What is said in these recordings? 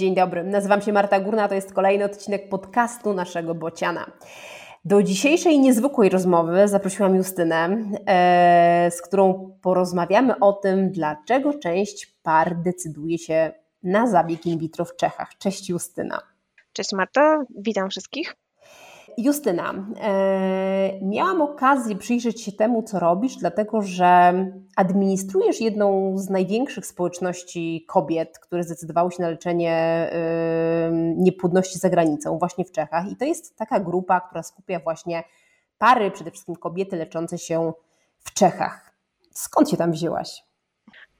Dzień dobry, nazywam się Marta Górna, to jest kolejny odcinek podcastu naszego Bociana. Do dzisiejszej niezwykłej rozmowy zaprosiłam Justynę, e, z którą porozmawiamy o tym, dlaczego część par decyduje się na zabieg in vitro w Czechach. Cześć Justyna. Cześć Marto, witam wszystkich. Justyna, e, miałam okazję przyjrzeć się temu, co robisz, dlatego że administrujesz jedną z największych społeczności kobiet, które zdecydowały się na leczenie e, niepłodności za granicą, właśnie w Czechach. I to jest taka grupa, która skupia właśnie pary, przede wszystkim kobiety leczące się w Czechach. Skąd się tam wzięłaś?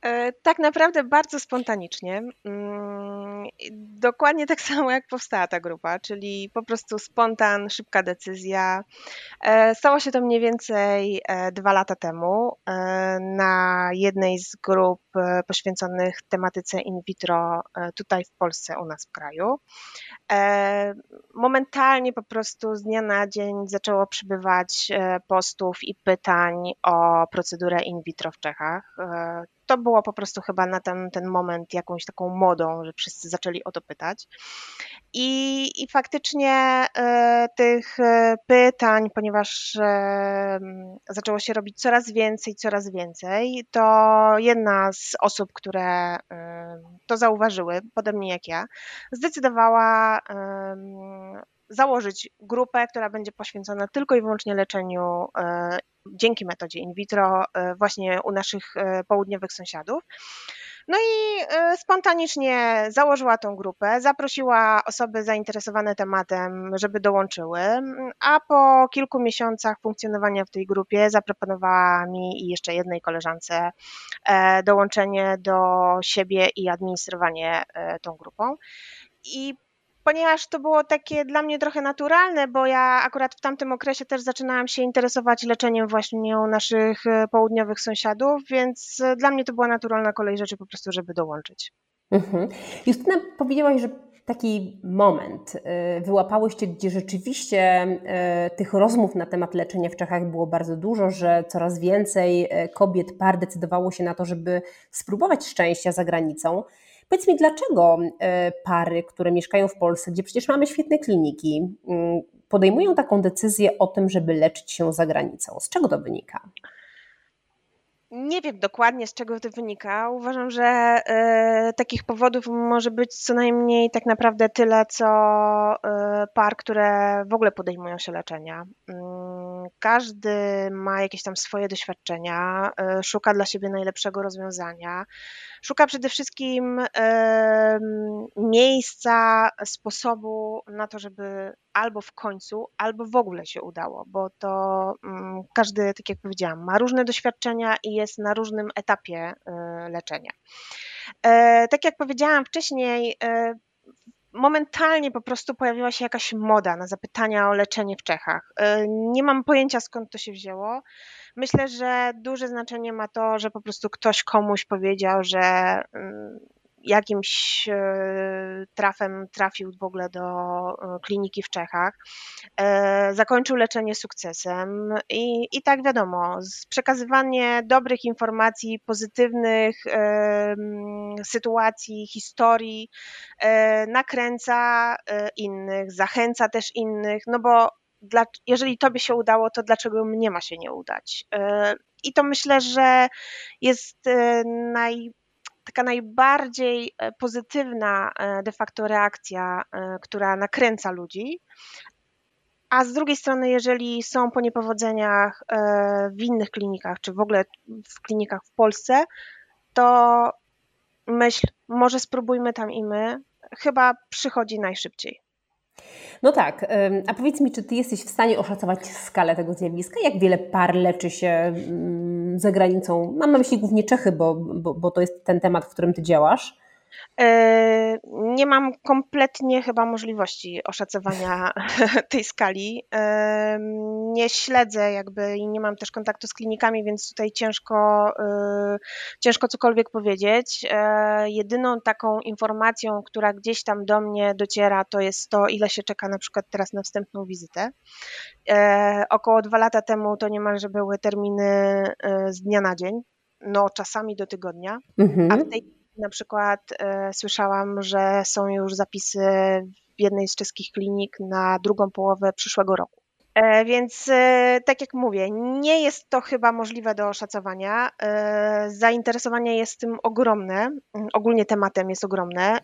E, tak naprawdę bardzo spontanicznie. Mm, dokładnie tak samo jak powstała ta grupa, czyli po prostu spontan, szybka decyzja. E, stało się to mniej więcej e, dwa lata temu na jednej z grup poświęconych tematyce in vitro tutaj w Polsce, u nas w kraju. Momentalnie po prostu z dnia na dzień zaczęło przybywać postów i pytań o procedurę in vitro w Czechach to było po prostu chyba na ten, ten moment jakąś taką modą, że wszyscy zaczęli o to pytać. I, i faktycznie e, tych e, pytań, ponieważ e, zaczęło się robić coraz więcej, coraz więcej, to jedna z osób, które to zauważyły, podobnie jak ja, zdecydowała założyć grupę, która będzie poświęcona tylko i wyłącznie leczeniu e, dzięki metodzie in vitro e, właśnie u naszych e, południowych sąsiadów. No i spontanicznie założyła tą grupę, zaprosiła osoby zainteresowane tematem, żeby dołączyły, a po kilku miesiącach funkcjonowania w tej grupie zaproponowała mi i jeszcze jednej koleżance dołączenie do siebie i administrowanie tą grupą. I ponieważ to było takie dla mnie trochę naturalne, bo ja akurat w tamtym okresie też zaczynałam się interesować leczeniem właśnie u naszych e, południowych sąsiadów, więc e, dla mnie to była naturalna kolej rzeczy po prostu, żeby dołączyć. Mhm. Justyna, powiedziałaś, że taki moment e, wyłapałyście, gdzie rzeczywiście tych rozmów na temat leczenia w Czechach było bardzo dużo, że coraz więcej kobiet, par decydowało się na to, żeby spróbować szczęścia za granicą. Powiedz mi, dlaczego e, pary, które mieszkają w Polsce, gdzie przecież mamy świetne kliniki, podejmują taką decyzję o tym, żeby leczyć się za granicą? Z czego to wynika? Nie wiem dokładnie z czego to wynika. Uważam, że e, takich powodów może być co najmniej tak naprawdę tyle, co e, par, które w ogóle podejmują się leczenia. Mm, każdy ma jakieś tam swoje doświadczenia, e, szuka dla siebie najlepszego rozwiązania. Szuka przede wszystkim miejsca, sposobu na to, żeby albo w końcu, albo w ogóle się udało, bo to mm, każdy, tak jak powiedziałam, ma różne doświadczenia i jest na różnym etapie e, leczenia. E, tak jak powiedziałam wcześniej, momentalnie po prostu pojawiła się jakaś moda na zapytania o leczenie w Czechach. Nie mam pojęcia skąd to się wzięło. Myślę, że duże znaczenie ma to, że po prostu ktoś komuś powiedział, że mm, jakimś e, trafem trafił w ogóle do e, kliniki w Czechach, e, zakończył leczenie sukcesem i, i tak wiadomo, przekazywanie dobrych informacji, pozytywnych sytuacji, historii nakręca innych, zachęca też innych, no bo dla, jeżeli tobie się udało, to dlaczego mnie ma się nie udać? I to myślę, że jest naj, taka najbardziej e, pozytywna e, de facto reakcja, e, która nakręca ludzi. A z drugiej strony, jeżeli są po niepowodzeniach w innych klinikach, czy w ogóle w klinikach w Polsce, to myśl, może spróbujmy tam i my, chyba przychodzi najszybciej. No tak, a powiedz mi, czy ty jesteś w stanie oszacować skalę tego zjawiska? Jak wiele par leczy się mm, za granicą? Mam na myśli głównie Czechy, bo, bo, bo to jest ten temat, w którym ty działasz. E, nie mam kompletnie chyba możliwości oszacowania tej skali. E, nie śledzę jakby i nie mam też kontaktu z klinikami, więc tutaj ciężko, e, ciężko cokolwiek powiedzieć. Jedyną taką informacją, która gdzieś tam do mnie dociera, to jest to, ile się czeka na przykład teraz na wstępną wizytę. Około dwa lata temu to niemalże były terminy z dnia na dzień, no czasami do tygodnia, mhm. a w tej Na przykład słyszałam, że są już zapisy w jednej z czeskich klinik na drugą połowę przyszłego roku. E, więc e, tak jak mówię, nie jest to chyba możliwe do oszacowania. E, zainteresowanie jest tym ogromne, mm, ogólnie tematem jest ogromne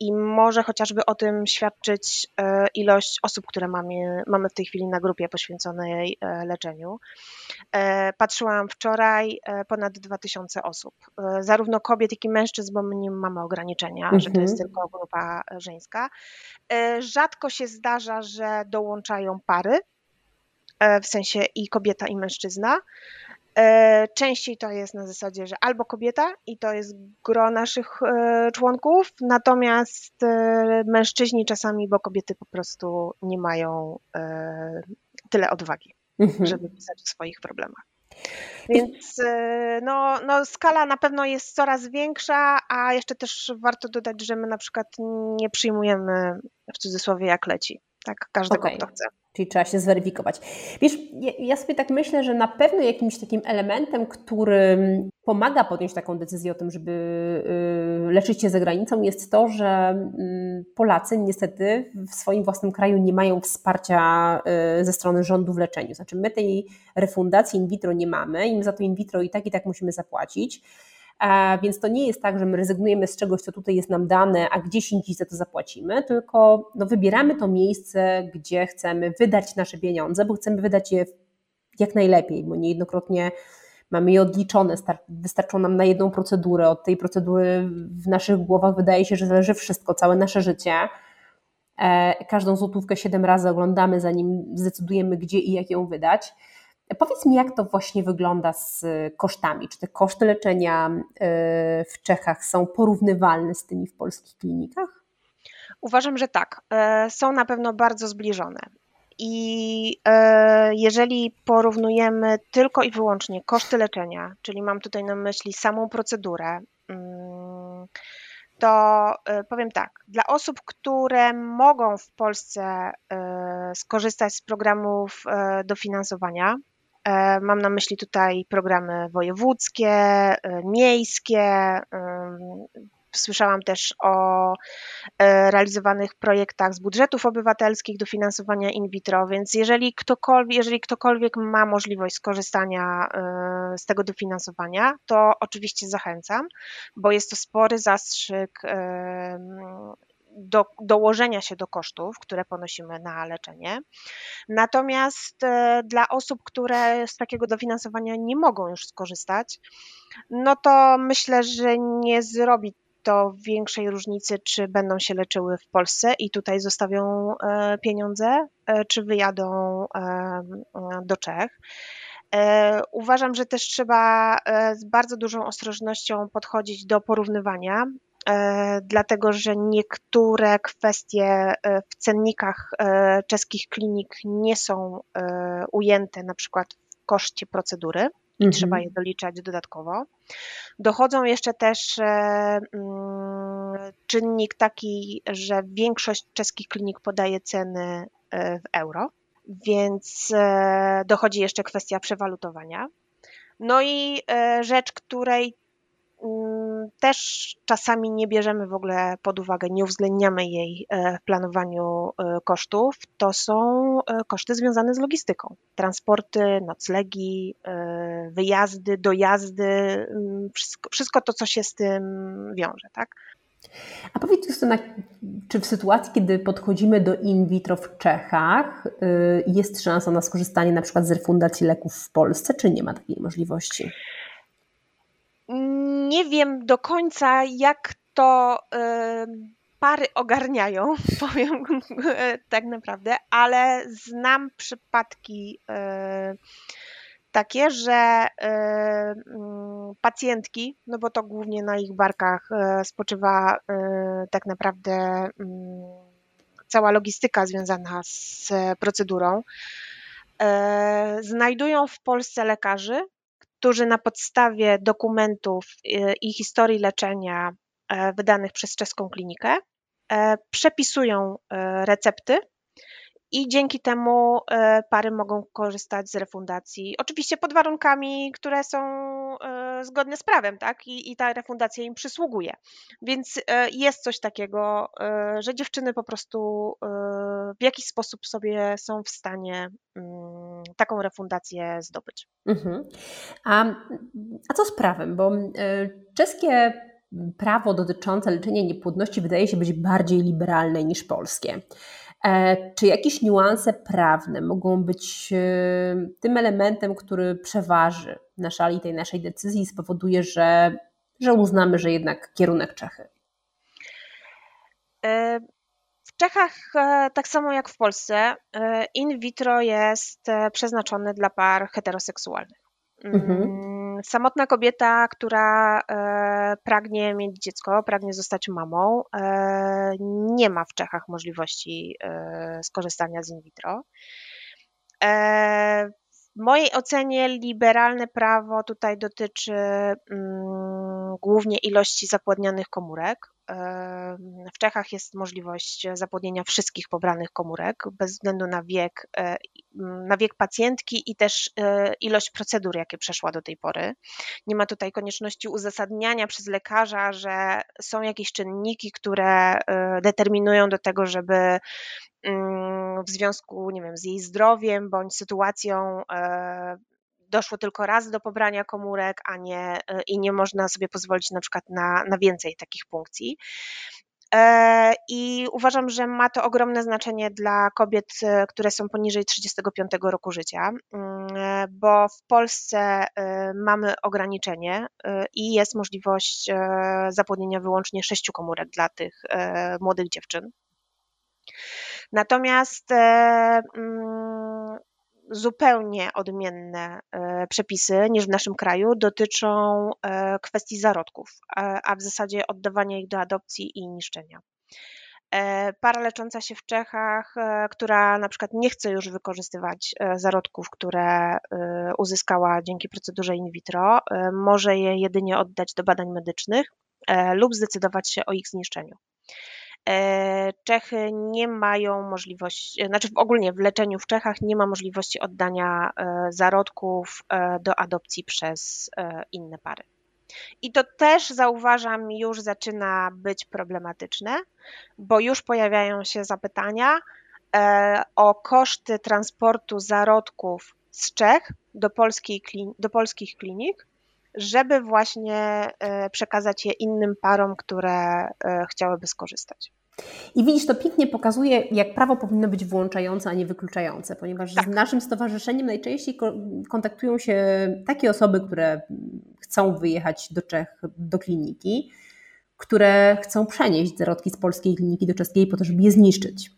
i może chociażby o tym świadczyć ilość osób, które mamy, mamy w tej chwili na grupie poświęconej leczeniu. Patrzyłam wczoraj ponad 2000 osób, zarówno kobiet, jak i mężczyzn, bo my nie mamy ograniczenia, mhm. że to jest mhm. tylko grupa żeńska. Rzadko się zdarza, że dołączają pary w sensie i kobieta, i mężczyzna. E, częściej to jest na zasadzie, że albo kobieta i to jest gro naszych e, członków, natomiast mężczyźni czasami, bo kobiety po prostu nie mają tyle odwagi, mhm. żeby pisać o swoich problemach. Więc no, no, skala na pewno jest coraz większa, a jeszcze też warto dodać, że my na przykład nie przyjmujemy w cudzysłowie jak leci. Tak, każdego, okay. kto chce. Czyli trzeba się zweryfikować. Wiesz, ja sobie tak myślę, że na pewno jakimś takim elementem, który pomaga podjąć taką decyzję o tym, żeby y, leczyć się za granicą, jest to, że mm, Polacy niestety w swoim własnym kraju nie mają wsparcia y, ze strony rządu w leczeniu. Znaczy, my tej refundacji in vitro nie mamy i my za to in vitro i tak i tak musimy zapłacić. Więc to nie jest tak, że my rezygnujemy z czegoś, co tutaj jest nam dane, a gdzieś indziej za to zapłacimy, tylko no, wybieramy to miejsce, gdzie chcemy wydać nasze pieniądze, bo chcemy wydać je jak najlepiej, bo niejednokrotnie mamy je odliczone, wystarczą nam na jedną procedurę. Od tej procedury w naszych głowach wydaje się, że zależy wszystko, całe nasze życie. E, każdą złotówkę siedem razy oglądamy, zanim zdecydujemy, gdzie i jak ją wydać. Powiedz mi, jak to właśnie wygląda z kosztami? Czy te koszty leczenia e, w Czechach są porównywalne z tymi w polskich klinikach? Uważam, że tak. E, są na pewno bardzo zbliżone. I e, jeżeli porównujemy tylko i wyłącznie koszty leczenia, czyli mam tutaj na myśli samą procedurę, mm, to powiem tak, dla osób, które mogą w Polsce skorzystać z programów dofinansowania, E, mam na myśli tutaj programy wojewódzkie, e, miejskie. E, słyszałam też o realizowanych projektach z budżetów obywatelskich do finansowania in vitro, więc jeżeli ktokolwiek, jeżeli ktokolwiek ma możliwość skorzystania z tego dofinansowania, to oczywiście zachęcam, bo jest to spory zastrzyk do, dołożenia się do kosztów, które ponosimy na leczenie. Natomiast e, dla osób, które z takiego dofinansowania nie mogą już skorzystać, no to myślę, że nie zrobi to większej różnicy, czy będą się leczyły w Polsce i tutaj zostawią e, pieniądze, e, czy wyjadą do Czech. Uważam, że też trzeba z bardzo dużą ostrożnością podchodzić do porównywania dlatego że niektóre kwestie e, w cennikach e, czeskich klinik nie są ujęte na przykład w koszcie procedury i mhm. trzeba je doliczać dodatkowo. Dochodzą jeszcze też mm, czynnik taki, że większość czeskich klinik podaje ceny w euro, więc dochodzi jeszcze kwestia przewalutowania. No i rzecz, której też czasami nie bierzemy w ogóle pod uwagę, nie uwzględniamy jej e, w planowaniu e, kosztów, to są e, koszty związane z logistyką. Transporty, noclegi, wyjazdy, dojazdy, mm, wszystko, wszystko to, co się z tym wiąże, tak? A powiedz Justyna, czy w sytuacji, kiedy podchodzimy do in vitro w Czechach, jest szansa na skorzystanie na przykład z refundacji leków w Polsce, czy nie ma takiej możliwości? Nie wiem do końca, jak to pary ogarniają, powiem tak naprawdę, ale znam przypadki takie, że mm, pacjentki, no bo to głównie na ich barkach e, spoczywa e, tak naprawdę mm, cała logistyka związana z procedurą, e, znajdują w Polsce lekarzy, którzy na podstawie dokumentów e, i historii leczenia e, wydanych przez czeską klinikę e, przepisują recepty i dzięki temu pary mogą korzystać z refundacji. Oczywiście pod warunkami, które są zgodne z prawem, tak? I, I ta refundacja im przysługuje. Więc jest coś takiego, że dziewczyny po prostu w jakiś sposób sobie są w stanie mm, taką refundację zdobyć. Mhm. A, a co z prawem? Bo czeskie prawo dotyczące leczenia niepłodności wydaje się być bardziej liberalne niż polskie. E, czy jakieś niuanse prawne mogą być e, tym elementem, który przeważy na szali tej naszej decyzji i spowoduje, że, że uznamy, że jednak kierunek Czechy? E, w Czechach, tak samo jak w Polsce, in vitro jest przeznaczony dla par heteroseksualnych. Mhm. Mm, samotna kobieta, która e, pragnie mieć dziecko, pragnie zostać mamą, e, nie ma w Czechach możliwości e, skorzystania z in vitro. W mojej ocenie liberalne prawo tutaj dotyczy mm, głównie ilości zapładnianych komórek. W Czechach jest możliwość zapłodnienia wszystkich pobranych komórek bez względu na wiek, e, na wiek pacjentki i też e, ilość procedur, jakie przeszła do tej pory. Nie ma tutaj konieczności uzasadniania przez lekarza, że są jakieś czynniki, które e, determinują do tego, żeby mm, w związku, nie wiem, z jej zdrowiem bądź sytuacją doszło tylko raz do pobrania komórek, a nie, e, i nie można sobie pozwolić na przykład na, na więcej takich punkcji. E, I uważam, że ma to ogromne znaczenie dla kobiet, e, które są poniżej 35 roku życia, mm, bo w Polsce mamy ograniczenie i jest możliwość zapłodnienia wyłącznie sześciu komórek dla tych młodych dziewczyn. Natomiast mm, zupełnie odmienne e, przepisy niż w naszym kraju dotyczą e, kwestii zarodków, a w zasadzie oddawania ich do adopcji i niszczenia. E, para lecząca się w Czechach, która na przykład nie chce już wykorzystywać zarodków, które uzyskała dzięki procedurze in vitro, może je jedynie oddać do badań medycznych lub zdecydować się o ich zniszczeniu. E, Czechy nie mają możliwości, znaczy ogólnie w leczeniu w Czechach nie ma możliwości oddania e, zarodków e, do adopcji przez inne pary. I to też zauważam, już zaczyna być problematyczne, bo już pojawiają się zapytania o koszty transportu zarodków z Czech do, polskiej, do polskich klinik, żeby właśnie przekazać je innym parom, które chciałyby skorzystać. I widzisz, to pięknie pokazuje, jak prawo powinno być włączające, a nie wykluczające, ponieważ tak. z naszym stowarzyszeniem najczęściej kontaktują się takie osoby, które chcą wyjechać do Czech, do kliniki, które chcą przenieść zarodki z polskiej kliniki do czeskiej po to, żeby je zniszczyć.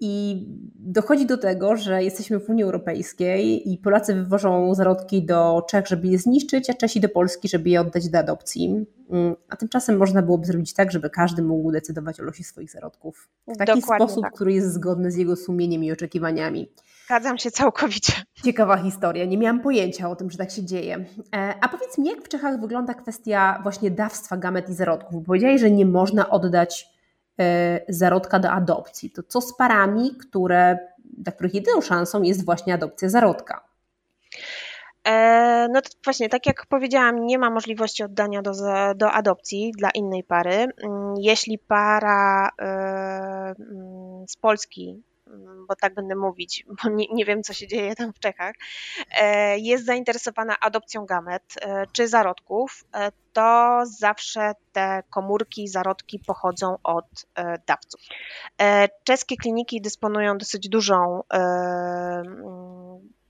I dochodzi do tego, że jesteśmy w Unii Europejskiej i Polacy wywożą zarodki do Czech, żeby je zniszczyć, a Czesi do Polski, żeby je oddać do adopcji. Mm, a tymczasem można byłoby zrobić tak, żeby każdy mógł decydować o losie swoich zarodków w taki Dokładnie sposób, tak. który jest zgodny z jego sumieniem i oczekiwaniami. Zgadzam się całkowicie. Ciekawa historia, nie miałam pojęcia o tym, że tak się dzieje. E, a powiedz mi, jak w Czechach wygląda kwestia właśnie dawstwa gamet i zarodków? Powiedziałeś, że nie można oddać zarodka do adopcji. To co z parami, które, dla których jedyną szansą jest właśnie adopcja zarodka? E, no to właśnie, tak jak powiedziałam, nie ma możliwości oddania do, do adopcji dla innej pary. Mm, jeśli para e, mm, z Polski bo tak będę mówić, bo nie, nie, wiem, co się dzieje tam w Czechach, e, jest zainteresowana adopcją gamet e, czy zarodków, e, to zawsze te komórki, zarodki pochodzą od dawców. Czeskie kliniki dysponują dosyć dużą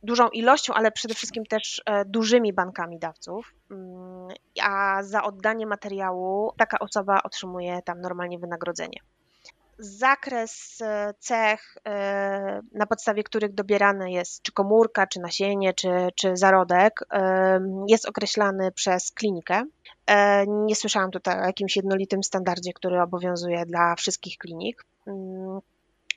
dużą ilością, ale przede wszystkim też dużymi bankami dawców, mm, a za oddanie materiału taka osoba otrzymuje tam normalnie wynagrodzenie zakres e, cech, e, na podstawie których dobierane jest czy komórka, czy nasienie, czy, czy zarodek, e, jest określany przez klinikę. Nie słyszałam tutaj o jakimś jednolitym standardzie, który obowiązuje dla wszystkich klinik.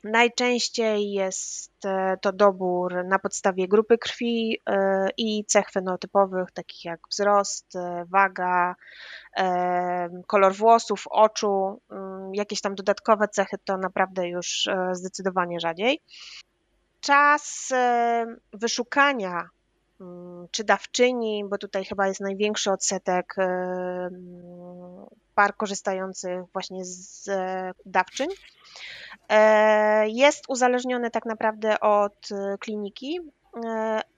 Mm, Najczęściej jest e, to dobór na podstawie grupy krwi e, i cech fenotypowych, takich jak wzrost, e, waga, kolor włosów, oczu. Mm, jakieś tam dodatkowe cechy to naprawdę już zdecydowanie rzadziej. Czas wyszukania mm, czy dawczyni, bo tutaj chyba jest największy odsetek par korzystających właśnie z dawczyń, jest uzależniony tak naprawdę od kliniki,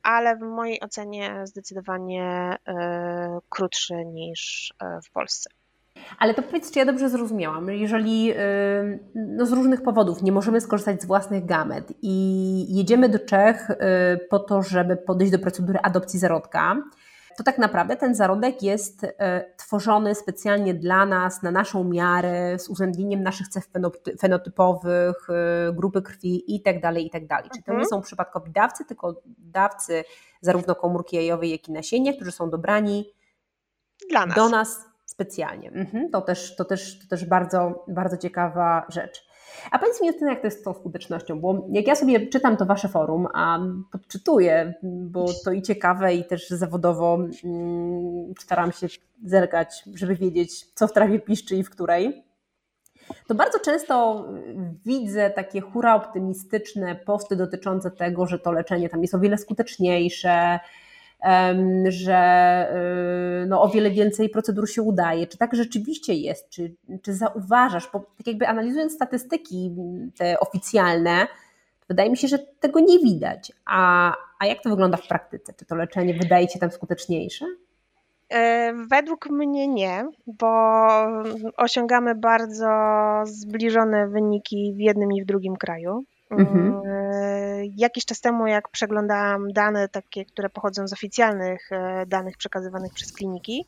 ale w mojej ocenie zdecydowanie krótszy niż w Polsce. Ale to powiedz, czy ja dobrze zrozumiałam, jeżeli no z różnych powodów nie możemy skorzystać z własnych gamet i jedziemy do Czech y, po to, żeby podejść do procedury adopcji zarodka, to tak naprawdę ten zarodek jest y, tworzony specjalnie dla nas, na naszą miarę, z uwzględnieniem naszych cech fenotypowych, y, grupy krwi itd. Tak itd. Tak Czyli to nie mhm. są przypadkowi dawcy, tylko dawcy zarówno komórki jajowej, jak i nasienia, którzy są dobrani dla nas. do nas specjalnie. Mhm, to też, to też, to też bardzo, bardzo ciekawa rzecz. A powiedz mi, Justyna, jak to jest z tą skutecznością, bo jak ja sobie czytam to Wasze forum, a podczytuję, bo to i ciekawe i też zawodowo mm, staram się zerkać, żeby wiedzieć, co w trawie piszczy i w której, to bardzo często widzę takie hura optymistyczne posty dotyczące tego, że to leczenie tam jest o wiele skuteczniejsze, że y, no, o wiele więcej procedur się udaje. Czy tak rzeczywiście jest? Czy, czy zauważasz, bo tak jakby analizując statystyki te oficjalne, wydaje mi się, że tego nie widać. A, a jak to wygląda w praktyce? Czy to leczenie wydaje się tam skuteczniejsze? E, według mnie nie, bo osiągamy bardzo zbliżone wyniki w jednym i w drugim kraju. Mhm. E, jakiś czas temu, jak przeglądałam dane takie, które pochodzą z oficjalnych e, danych przekazywanych przez kliniki,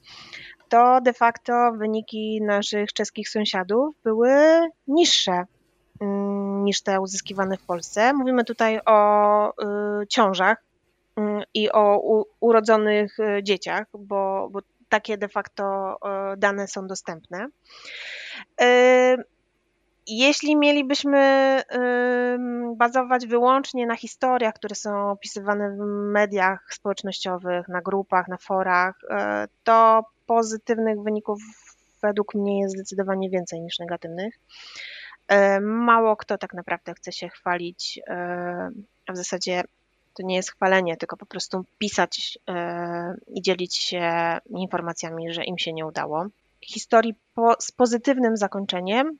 to de facto wyniki naszych czeskich sąsiadów były niższe mm, niż te uzyskiwane w Polsce. Mówimy tutaj o y, ciążach mm, i o urodzonych y, dzieciach, bo, bo takie de facto y, dane są dostępne. Jeśli mielibyśmy bazować wyłącznie na historiach, które są opisywane w mediach społecznościowych, na grupach, na forach, e, to pozytywnych wyników według mnie jest zdecydowanie więcej niż negatywnych. E, mało kto tak naprawdę chce się chwalić, e, a w zasadzie to nie jest chwalenie, tylko po prostu pisać i dzielić się informacjami, że im się nie udało. Historii po, z pozytywnym zakończeniem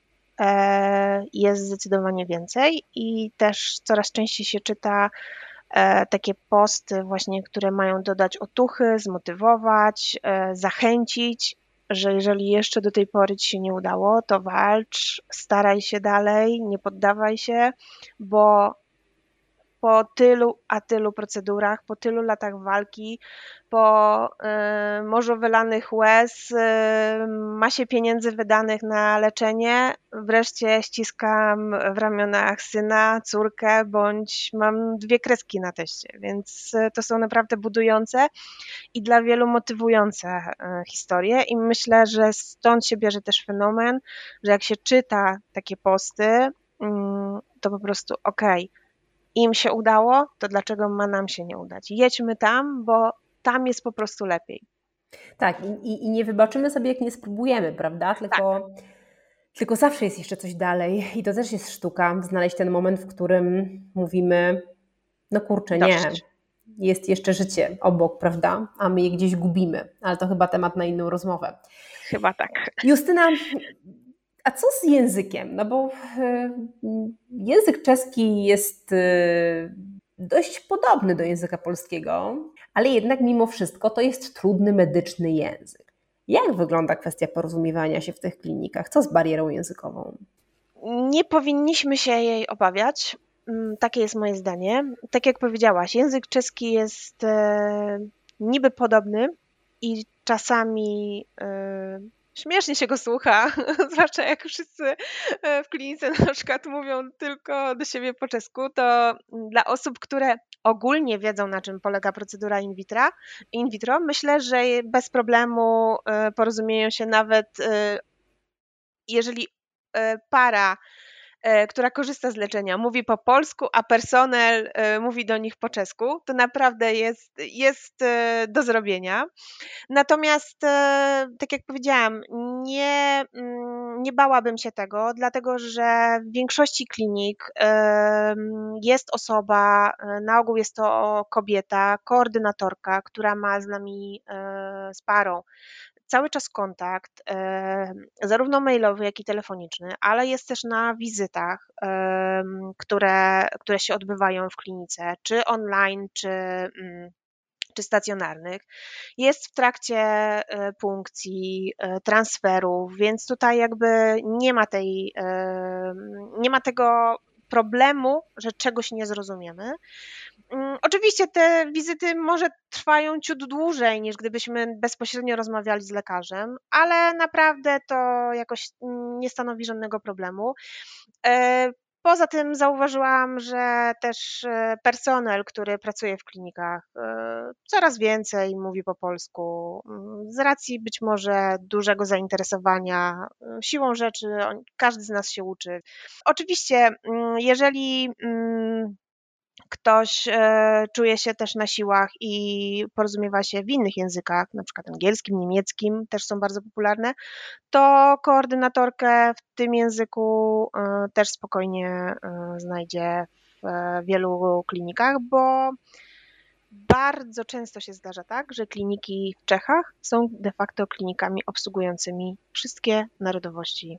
jest zdecydowanie więcej i też coraz częściej się czyta e, takie posty właśnie, które mają dodać otuchy, zmotywować, e, zachęcić, że jeżeli jeszcze do tej pory ci się nie udało, to walcz, staraj się dalej, nie poddawaj się, bo po tylu a tylu procedurach, po tylu latach walki, po y, morzu wylanych łez, y, masie pieniędzy wydanych na leczenie, wreszcie ściskam w ramionach syna, córkę, bądź mam dwie kreski na teście, więc y, to są naprawdę budujące i dla wielu motywujące historie. I myślę, że stąd się bierze też fenomen, że jak się czyta takie posty, mm, to po prostu okej, okay, im się udało, to dlaczego ma nam się nie udać? Jedźmy tam, bo tam jest po prostu lepiej. Tak, i, i nie wybaczymy sobie, jak nie spróbujemy, prawda? Tylko, tak. tylko zawsze jest jeszcze coś dalej. I to też jest sztuka, znaleźć ten moment, w którym mówimy, no kurczę, nie, jest jeszcze życie obok, prawda? A my je gdzieś gubimy. Ale to chyba temat na inną rozmowę. Chyba tak. Justyna, a co z językiem? No bo e, język czeski jest e, dość podobny do języka polskiego, ale jednak mimo wszystko to jest trudny medyczny język. Jak wygląda kwestia porozumiewania się w tych klinikach? Co z barierą językową? Nie powinniśmy się jej obawiać. Mm, takie jest moje zdanie. Tak jak powiedziałaś, język czeski jest e, niby podobny i czasami śmiesznie się go słucha, zwłaszcza jak wszyscy e, w klinice na przykład mówią tylko do siebie po czesku, to dla osób, które ogólnie wiedzą, na czym polega procedura in vitro, in vitro myślę, że bez problemu e, porozumieją się nawet, e, jeżeli para która korzysta z leczenia, mówi po polsku, a personel e, mówi do nich po czesku. To naprawdę jest, jest e, do zrobienia. Natomiast, tak jak powiedziałam, nie, mm, nie bałabym się tego, dlatego że w większości klinik jest osoba, na ogół jest to kobieta, koordynatorka, która ma z nami, z parą cały czas kontakt, zarówno mailowy, jak i telefoniczny, ale jest też na wizytach, które, które się odbywają w klinice, czy online, czy, mm, czy stacjonarnych. Jest w trakcie e, punkcji, e, transferów, więc tutaj jakby nie ma tej, nie ma tego problemu, że czegoś nie zrozumiemy. Mm, oczywiście te wizyty może trwają ciut dłużej niż gdybyśmy bezpośrednio rozmawiali z lekarzem, ale naprawdę to jakoś nie stanowi żadnego problemu. Poza tym zauważyłam, że też e, personel, który pracuje w klinikach, e, coraz więcej mówi po polsku. Mm, z racji być może dużego zainteresowania siłą rzeczy, każdy z nas się uczy. Oczywiście, mm, jeżeli ktoś e, czuje się też na siłach i porozumiewa się w innych językach, na przykład angielskim, niemieckim, też są bardzo popularne, to koordynatorkę w tym języku e, też spokojnie e, znajdzie w wielu klinikach, bo bardzo często się zdarza tak, że kliniki w Czechach są de facto klinikami obsługującymi wszystkie narodowości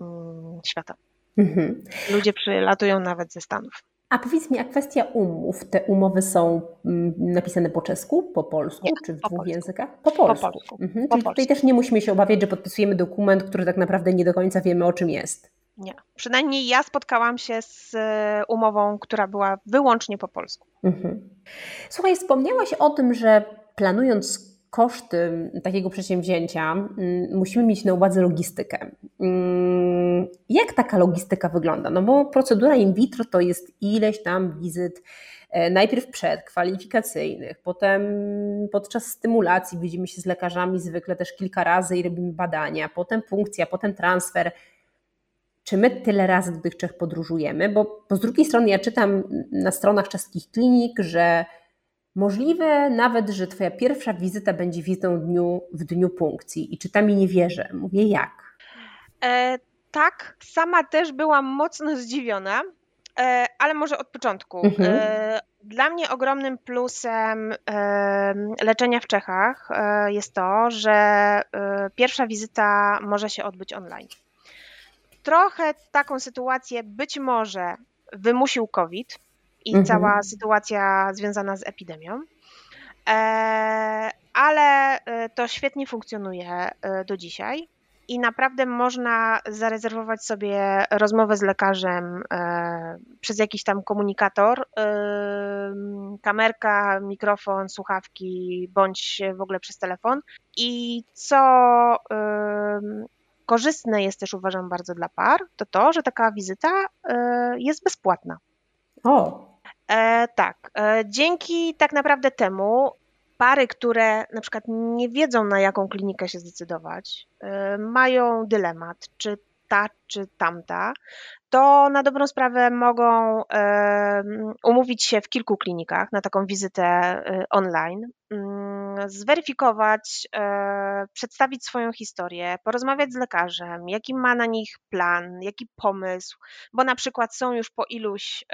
mm, świata. Mhm. Ludzie przylatują nawet ze Stanów. A powiedz mi, a kwestia umów, te umowy są mm, napisane po czesku, po polsku, nie, czy w dwóch polsku. językach? Po polsku. Po polsku. Mhm. Po Czyli polsku. też nie musimy się obawiać, że podpisujemy dokument, który tak naprawdę nie do końca wiemy, o czym jest. Nie. Przynajmniej ja spotkałam się z e, umową, która była wyłącznie po polsku. Mhm. Słuchaj, wspomniałaś o tym, że planując koszty takiego przedsięwzięcia, mm, musimy mieć na uwadze logistykę. Mm, jak taka logistyka wygląda? No bo procedura in vitro to jest ileś tam wizyt, e, najpierw przedkwalifikacyjnych, potem podczas stymulacji widzimy się z lekarzami zwykle też kilka razy i robimy badania, potem punkcja, potem transfer. Czy my tyle razy do tych Czech podróżujemy? Bo, bo z drugiej strony ja czytam na stronach czeskich klinik, że Możliwe nawet, że Twoja pierwsza wizyta będzie wizytą w dniu, w dniu punkcji. I czy tam mi nie wierzę? Mówię, jak? E, tak, sama też byłam mocno zdziwiona, e, ale może od początku. Mhm. E, dla mnie ogromnym plusem e, leczenia w Czechach e, jest to, że e, pierwsza wizyta może się odbyć online. Trochę taką sytuację być może wymusił COVID, i mhm. cała sytuacja związana z epidemią. E, ale e, to świetnie funkcjonuje e, do dzisiaj i naprawdę można zarezerwować sobie rozmowę z lekarzem przez jakiś tam komunikator, kamerka, mikrofon, słuchawki, bądź w ogóle przez telefon. I co korzystne jest też uważam bardzo dla par, to to, że taka wizyta jest bezpłatna. O, E, tak, e, dzięki tak naprawdę temu pary, które na przykład nie wiedzą na jaką klinikę się zdecydować, e, mają dylemat, czy ta, czy tamta, to na dobrą sprawę mogą umówić się w kilku klinikach na taką wizytę online, mm, zweryfikować, przedstawić swoją historię, porozmawiać z lekarzem, jaki ma na nich plan, jaki pomysł, bo na przykład są już po iluś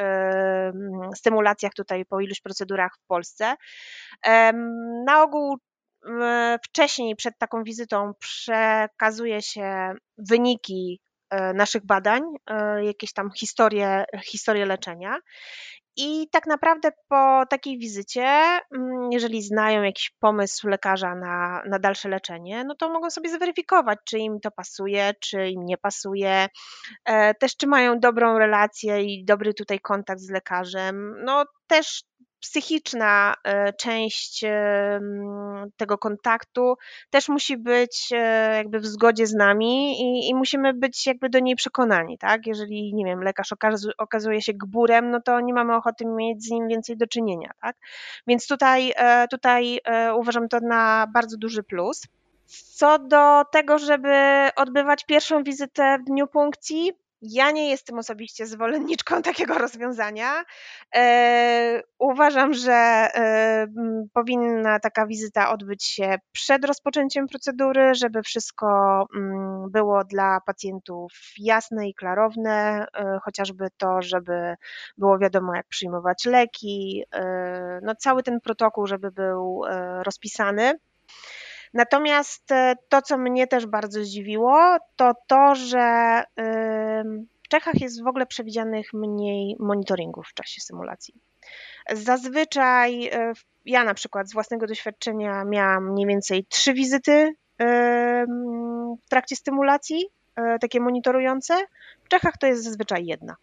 stymulacjach tutaj, po iluś procedurach w Polsce. Na ogół wcześniej, przed taką wizytą, przekazuje się wyniki E, naszych badań, e, jakieś tam historie, historie leczenia. I tak naprawdę po takiej wizycie, mm, jeżeli znają jakiś pomysł lekarza na, na dalsze leczenie, no to mogą sobie zweryfikować, czy im to pasuje, czy im nie pasuje, e, też czy mają dobrą relację i dobry tutaj kontakt z lekarzem. No też psychiczna e, część e, tego kontaktu też musi być e, jakby w zgodzie z nami i, i, musimy być jakby do niej przekonani, tak? Jeżeli, nie wiem, lekarz okazuje się gburem, no to nie mamy ochoty mieć z nim więcej do czynienia, tak? Więc tutaj, tutaj uważam to na bardzo duży plus. Co do tego, żeby odbywać pierwszą wizytę w dniu punkcji, Ja nie jestem osobiście zwolenniczką takiego rozwiązania. E, uważam, że e, powinna taka wizyta odbyć się przed rozpoczęciem procedury, żeby wszystko było dla pacjentów jasne i klarowne, e, chociażby to, żeby było wiadomo, jak przyjmować leki, no cały ten protokół, żeby był rozpisany. Natomiast e, to, co mnie też bardzo zdziwiło, to to, że w Czechach jest w ogóle przewidzianych mniej monitoringów w czasie symulacji. Zazwyczaj e, ja na przykład z własnego doświadczenia miałam mniej więcej trzy wizyty w trakcie stymulacji, e, takie monitorujące. W Czechach to jest zazwyczaj jedna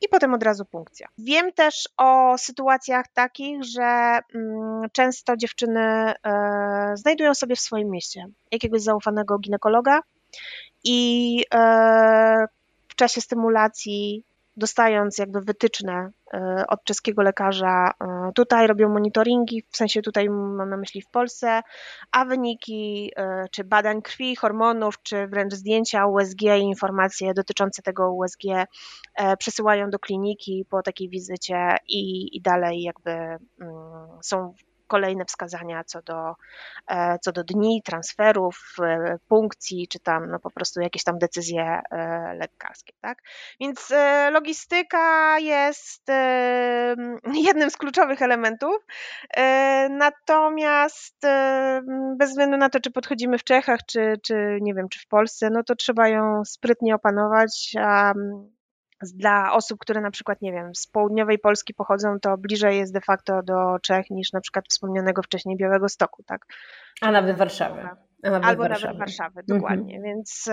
i potem od razu punkcja. Wiem też o sytuacjach takich, że mm, często dziewczyny e, znajdują sobie w swoim mieście jakiegoś zaufanego ginekologa i e, w czasie stymulacji dostając jakby wytyczne e, od czeskiego lekarza, e, tutaj robią monitoringi, w sensie tutaj mam na myśli w Polsce, a wyniki e, czy badań krwi, hormonów, czy wręcz zdjęcia USG i informacje dotyczące tego USG przesyłają do kliniki po takiej wizycie i, i dalej jakby mm, są kolejne wskazania co do, e, co do dni, transferów, e, punkcji, czy tam no po prostu jakieś tam decyzje e, lekarskie, tak? Więc logistyka jest jednym z kluczowych elementów, natomiast bez względu na to, czy podchodzimy w Czechach, czy, czy nie wiem, czy w Polsce, no to trzeba ją sprytnie opanować, a dla osób, które na przykład, nie wiem, z południowej Polski pochodzą, to bliżej jest de facto do Czech niż na przykład wspomnianego wcześniej Białego Stoku, tak? A nawet Warszawy. Nawet Albo Warszawy. nawet Warszawy, dokładnie. Mhm. Więc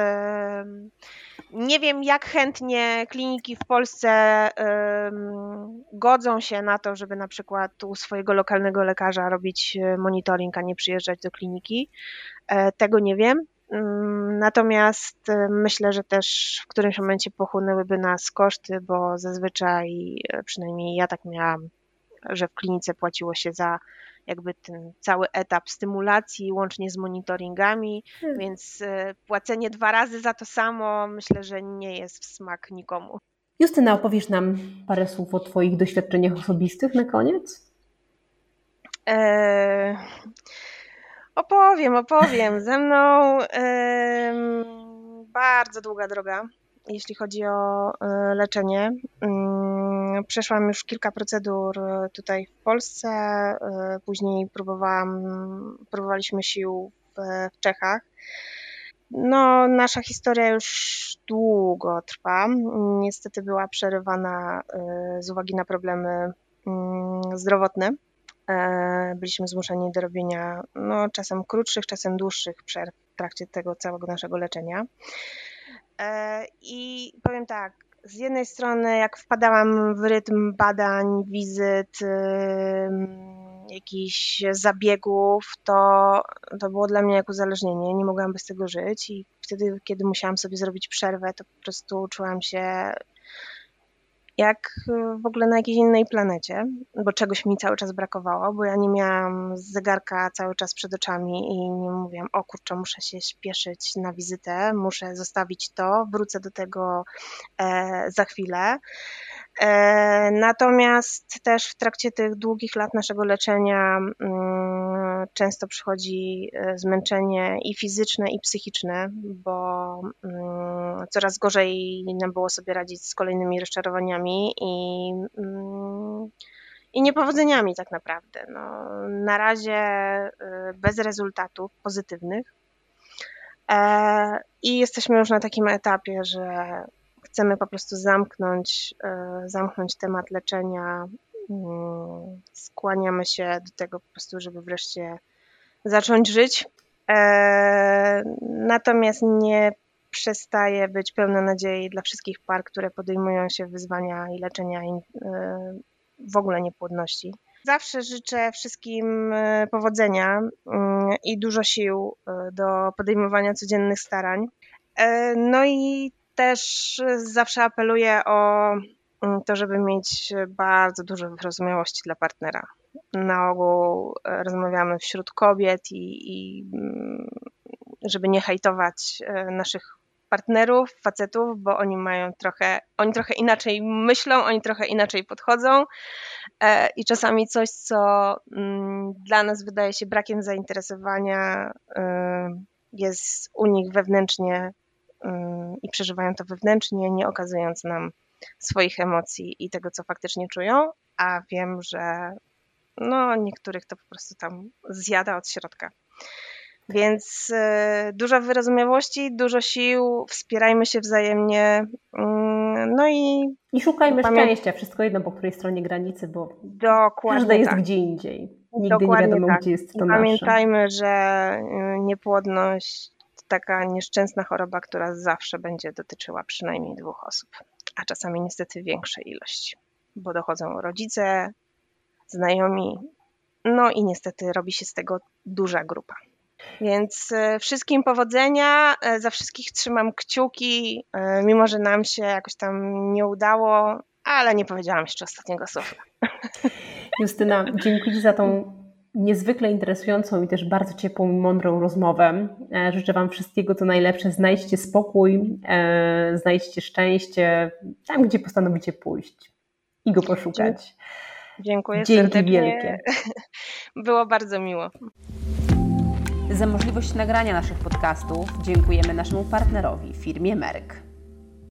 nie wiem, jak chętnie kliniki w Polsce godzą się na to, żeby na przykład u swojego lokalnego lekarza robić e, monitoring, a nie przyjeżdżać do kliniki. E, tego nie wiem. Mm, natomiast e, myślę, że też w którymś momencie pochłonęłyby nas koszty, bo zazwyczaj, e, przynajmniej ja tak miałam, że w klinice płaciło się za jakby ten cały etap stymulacji łącznie z monitoringami, hmm. więc e, płacenie dwa razy za to samo myślę, że nie jest w smak nikomu. Justyna, opowiesz nam parę słów o Twoich doświadczeniach osobistych na koniec? Opowiem, opowiem. Ze mną bardzo długa droga, jeśli chodzi o e, leczenie. przeszłam już kilka procedur e, tutaj w Polsce, e, później próbowałam, próbowaliśmy sił w, w Czechach. No, nasza historia już długo trwa. Niestety była przerywana z uwagi na problemy zdrowotne. E, byliśmy zmuszeni do robienia no, czasem krótszych, czasem dłuższych przerw w trakcie tego całego naszego leczenia. E, I powiem tak, z jednej strony, jak wpadałam w rytm badań, wizyt, jakichś zabiegów, to, to było dla mnie jak uzależnienie. Nie mogłam bez tego żyć i wtedy, kiedy musiałam sobie zrobić przerwę, to po prostu czułam się jak y, w ogóle na jakiejś innej planecie, bo czegoś mi cały czas brakowało, bo ja nie miałam zegarka cały czas przed oczami i nie mówiłam, o kurczę, muszę się śpieszyć na wizytę, muszę zostawić to, wrócę do tego e, za chwilę. E, natomiast też w trakcie tych długich lat naszego leczenia mm, często przychodzi e, zmęczenie i fizyczne, i psychiczne, bo mm, coraz gorzej nam było sobie radzić z kolejnymi rozczarowaniami i, mm, i niepowodzeniami tak naprawdę. No, na razie e, bez rezultatów pozytywnych. I jesteśmy już na takim etapie, że chcemy po prostu zamknąć, e, zamknąć temat leczenia. Mm, skłaniamy się do tego po prostu, żeby wreszcie zacząć żyć. E, natomiast nie przestaje być pełna nadziei dla wszystkich par, które podejmują się wyzwania i leczenia e, w ogóle niepłodności. Zawsze życzę wszystkim powodzenia mm, i dużo sił do podejmowania codziennych starań. No i też zawsze apeluję o mm, to, żeby mieć bardzo dużo wyrozumiałości dla partnera. Na ogół e, rozmawiamy wśród kobiet i, i mm, żeby nie hejtować e, naszych partnerów, facetów, bo oni mają trochę, oni trochę inaczej myślą, oni trochę inaczej podchodzą e, i czasami coś, co mm, dla nas wydaje się brakiem zainteresowania, jest u nich wewnętrznie i przeżywają to wewnętrznie, nie okazując nam swoich emocji i tego, co faktycznie czują, a wiem, że no, niektórych to po prostu tam zjada od środka. Więc y, dużo wyrozumiałości, dużo sił, wspierajmy się wzajemnie. Y, no i. I szukajmy pamię... szczęścia, wszystko jedno po której stronie granicy, bo Dokładnie każda jest tak. gdzie indziej. Nigdy Dokładnie nie wiadomo, tak. gdzie jest to I nasze. Pamiętajmy, że y, niepłodność taka nieszczęsna choroba, która zawsze będzie dotyczyła przynajmniej dwóch osób, a czasami niestety większej ilości, bo dochodzą rodzice, znajomi, no i niestety robi się z tego duża grupa. Więc e, wszystkim powodzenia, e, za wszystkich trzymam kciuki, e, mimo że nam się jakoś tam nie udało, ale nie powiedziałam jeszcze ostatniego słowa. Justyna, dziękuję za tą niezwykle interesującą i też bardzo ciepłą i mądrą rozmowę. Życzę Wam wszystkiego co najlepsze. Znajdźcie spokój, znajdźcie szczęście tam, gdzie postanowicie pójść i go poszukać. Dziękuję Dzięki serdecznie. wielkie. Było bardzo miło. Za możliwość nagrania naszych podcastów dziękujemy naszemu partnerowi, firmie Merck.